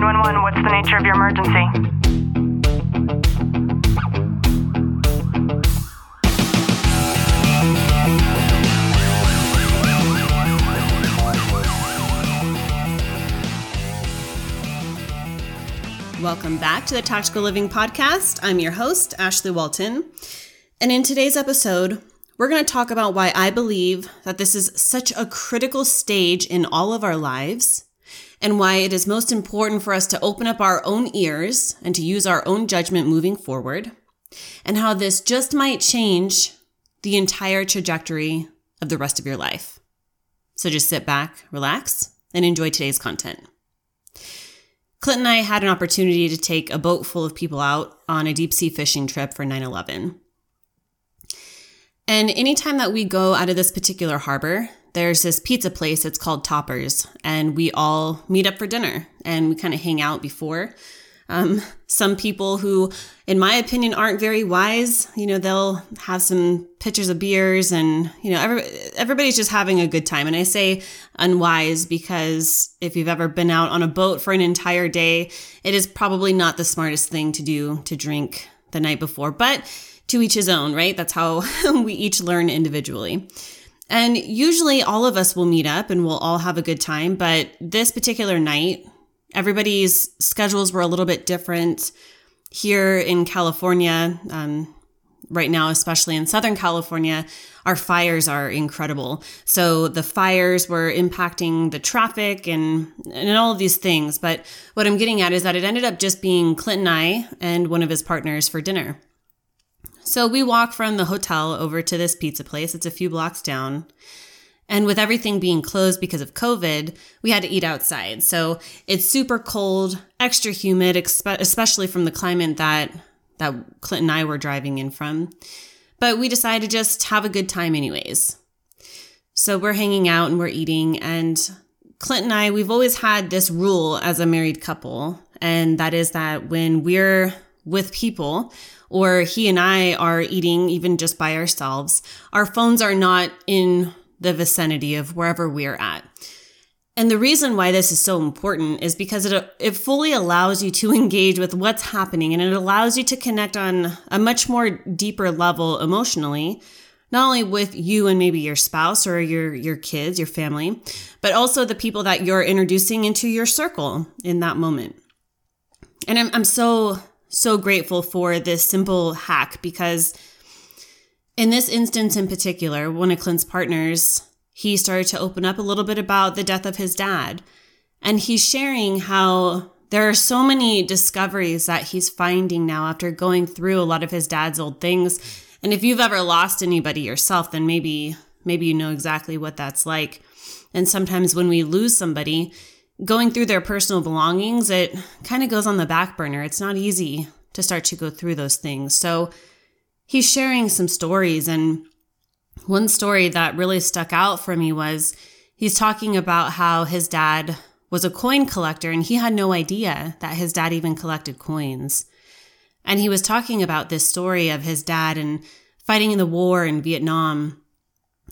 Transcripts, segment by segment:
911, what's the nature of your emergency? Welcome back to the Tactical Living Podcast. I'm your host, Ashley Walton. And in today's episode, we're going to talk about why I believe that this is such a critical stage in all of our lives and why it is most important for us to open up our own ears and to use our own judgment moving forward, and how this just might change the entire trajectory of the rest of your life. So just sit back, relax, and enjoy today's content. Clint and I had an opportunity to take a boat full of people out on a deep sea fishing trip for 9 11. And anytime that we go out of this particular harbor, there's this pizza place. It's called Toppers, and we all meet up for dinner and we kind of hang out before. Um, some people who, in my opinion, aren't very wise, you know, they'll have some pitchers of beers and, you know, every, everybody's just having a good time. And I say unwise because if you've ever been out on a boat for an entire day, it is probably not the smartest thing to do to drink the night before, but to each his own, right? That's how we each learn individually. And usually all of us will meet up and we'll all have a good time. But this particular night, everybody's schedules were a little bit different here in California. Um, right now, especially in Southern California, our fires are incredible. So the fires were impacting the traffic and, and all of these things. But what I'm getting at is that it ended up just being Clint and I and one of his partners for dinner. So we walk from the hotel over to this pizza place. It's a few blocks down. And with everything being closed because of COVID, we had to eat outside. So it's super cold, extra humid, especially from the climate that that Clint and I were driving in from. But we decided to just have a good time anyways. So we're hanging out and we're eating and Clint and I, we've always had this rule as a married couple, and that is that when we're with people, or he and I are eating even just by ourselves, our phones are not in the vicinity of wherever we're at. And the reason why this is so important is because it, it fully allows you to engage with what's happening and it allows you to connect on a much more deeper level emotionally, not only with you and maybe your spouse or your, your kids, your family, but also the people that you're introducing into your circle in that moment. And I'm, I'm so, so grateful for this simple hack because in this instance in particular, one of Clint's partners, he started to open up a little bit about the death of his dad. And he's sharing how there are so many discoveries that he's finding now after going through a lot of his dad's old things. And if you've ever lost anybody yourself, then maybe maybe you know exactly what that's like. And sometimes when we lose somebody, going through their personal belongings, it kind of goes on the back burner. It's not easy to start to go through those things. So he's sharing some stories. And one story that really stuck out for me was he's talking about how his dad was a coin collector and he had no idea that his dad even collected coins. And he was talking about this story of his dad and fighting in the war in Vietnam.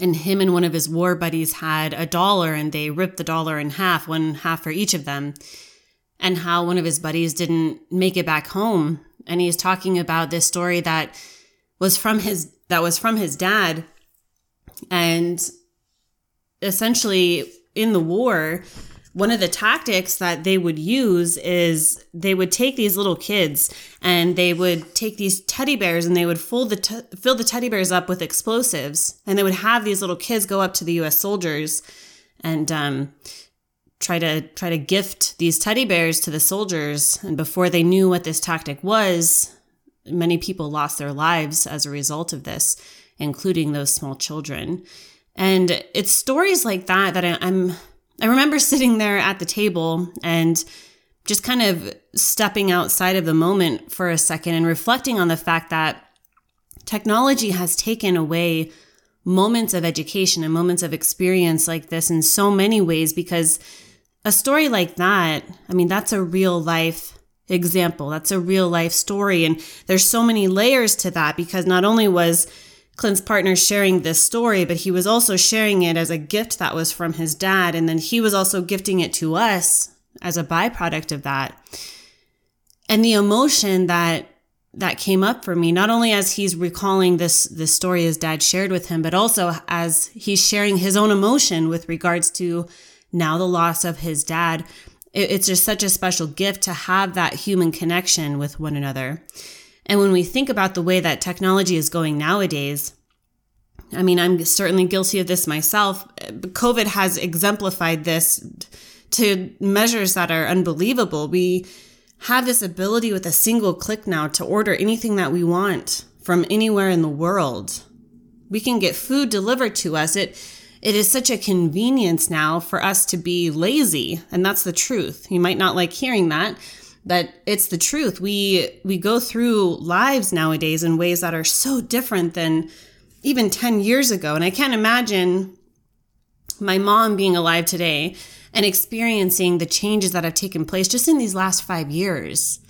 And him and one of his war buddies had a dollar and they ripped the dollar in half, one half for each of them. And how one of his buddies didn't make it back home. And he's talking about this story that was from his that was from his dad and essentially in the war one of the tactics that they would use is they would take these little kids and they would take these teddy bears and they would fold the t- fill the teddy bears up with explosives and they would have these little kids go up to the U.S. soldiers and um, try to try to gift these teddy bears to the soldiers. And before they knew what this tactic was, many people lost their lives as a result of this, including those small children. And it's stories like that that I, I'm, I remember sitting there at the table and just kind of stepping outside of the moment for a second and reflecting on the fact that technology has taken away moments of education and moments of experience like this in so many ways because a story like that, I mean, that's a real life example. That's a real life story. And there's so many layers to that because not only was Clint's partner sharing this story, but he was also sharing it as a gift that was from his dad. And then he was also gifting it to us as a byproduct of that. And the emotion that that came up for me, not only as he's recalling this this story his dad shared with him, but also as he's sharing his own emotion with regards to now the loss of his dad. It, it's just such a special gift to have that human connection with one another. And when we think about the way that technology is going nowadays, I mean, I'm certainly guilty of this myself. COVID has exemplified this to measures that are unbelievable. We have this ability with a single click now to order anything that we want from anywhere in the world. We can get food delivered to us. It it is such a convenience now for us to be lazy, and that's the truth. You might not like hearing that, but it's the truth. We we go through lives nowadays in ways that are so different than even 10 years ago. And I can't imagine my mom being alive today and experiencing the changes that have taken place just in these last five years.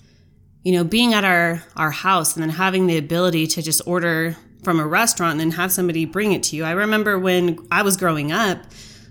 You know, being at our, our house and then having the ability to just order from a restaurant and then have somebody bring it to you. I remember when I was growing up,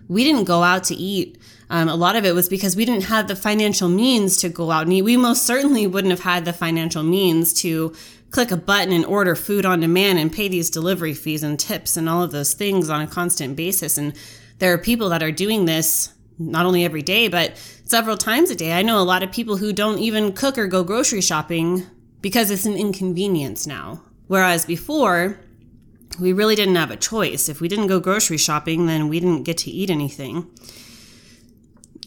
we didn't go out to eat. Um, a lot of it was because we didn't have the financial means to go out and eat. We most certainly wouldn't have had the financial means to click a button and order food on demand and pay these delivery fees and tips and all of those things on a constant basis. And there are people that are doing this not only every day, but several times a day. I know a lot of people who don't even cook or go grocery shopping because it's an inconvenience now. Whereas before, we really didn't have a choice. If we didn't go grocery shopping, then we didn't get to eat anything.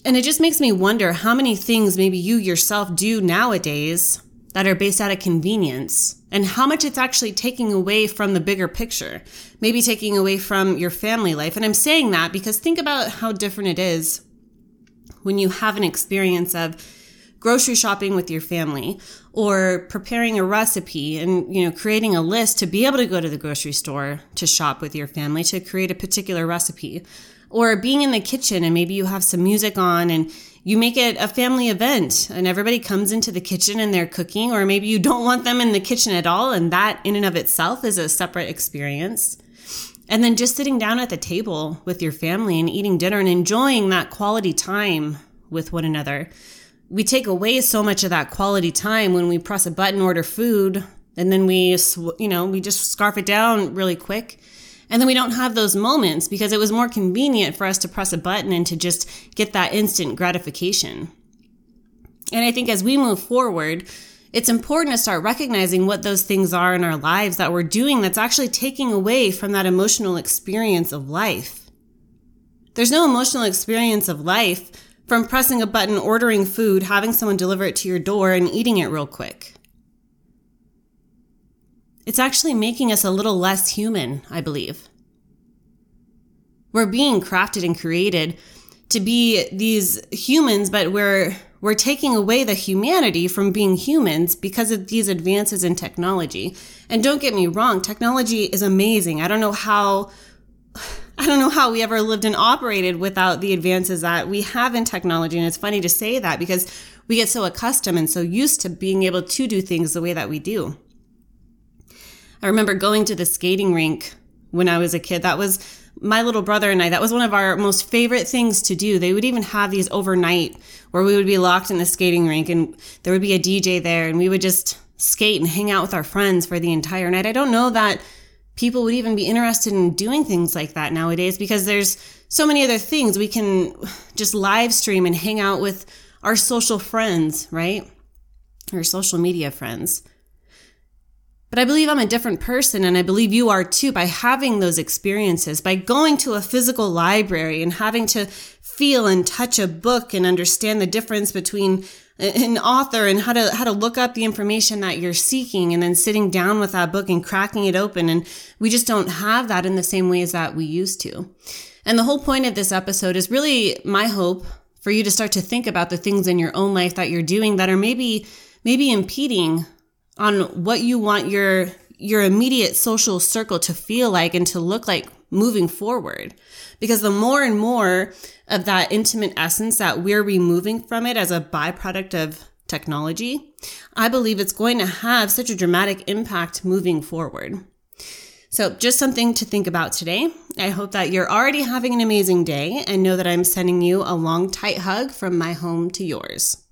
And it just makes me wonder how many things maybe you yourself do nowadays that are based out of convenience and how much it's actually taking away from the bigger picture, maybe taking away from your family life. And I'm saying that because think about how different it is when you have an experience of grocery shopping with your family or preparing a recipe and you know creating a list to be able to go to the grocery store to shop with your family to create a particular recipe or being in the kitchen and maybe you have some music on and you make it a family event and everybody comes into the kitchen and they're cooking, or maybe you don't want them in the kitchen at all. And that in and of itself is a separate experience. And then just sitting down at the table with your family and eating dinner and enjoying that quality time with one another. We take away so much of that quality time when we press a button, order food, and then we, you know, we just scarf it down really quick and then we don't have those moments because it was more convenient for us to press a button and to just get that instant gratification. And I think as we move forward, it's important to start recognizing what those things are in our lives that we're doing that's actually taking away from that emotional experience of life. There's no emotional experience of life from pressing a button, ordering food, having someone deliver it to your door, and eating it real quick. It's actually making us a little less human, I believe. We're being crafted and created to be these humans, but we're we're taking away the humanity from being humans because of these advances in technology. And don't get me wrong, technology is amazing. I don't know how I don't know how we ever lived and operated without the advances that we have in technology. And it's funny to say that because we get so accustomed and so used to being able to do things the way that we do. I remember going to the skating rink when I was a kid. That was my little brother and I, that was one of our most favorite things to do. They would even have these overnight where we would be locked in the skating rink and there would be a DJ there and we would just skate and hang out with our friends for the entire night. I don't know that people would even be interested in doing things like that nowadays because there's so many other things we can just live stream and hang out with our social friends, right? Our social media friends. But I believe I'm a different person, and I believe you are too, by having those experiences, by going to a physical library and having to feel and touch a book and understand the difference between an author and how to how to look up the information that you're seeking and then sitting down with that book and cracking it open and we just don't have that in the same ways that we used to. And the whole point of this episode is really my hope for you to start to think about the things in your own life that you're doing that are maybe maybe impeding on what you want your your immediate social circle to feel like and to look like moving forward. Because the more and more of that intimate essence that we're removing from it as a byproduct of technology, I believe it's going to have such a dramatic impact moving forward. So, just something to think about today. I hope that you're already having an amazing day and know that I'm sending you a long, tight hug from my home to yours.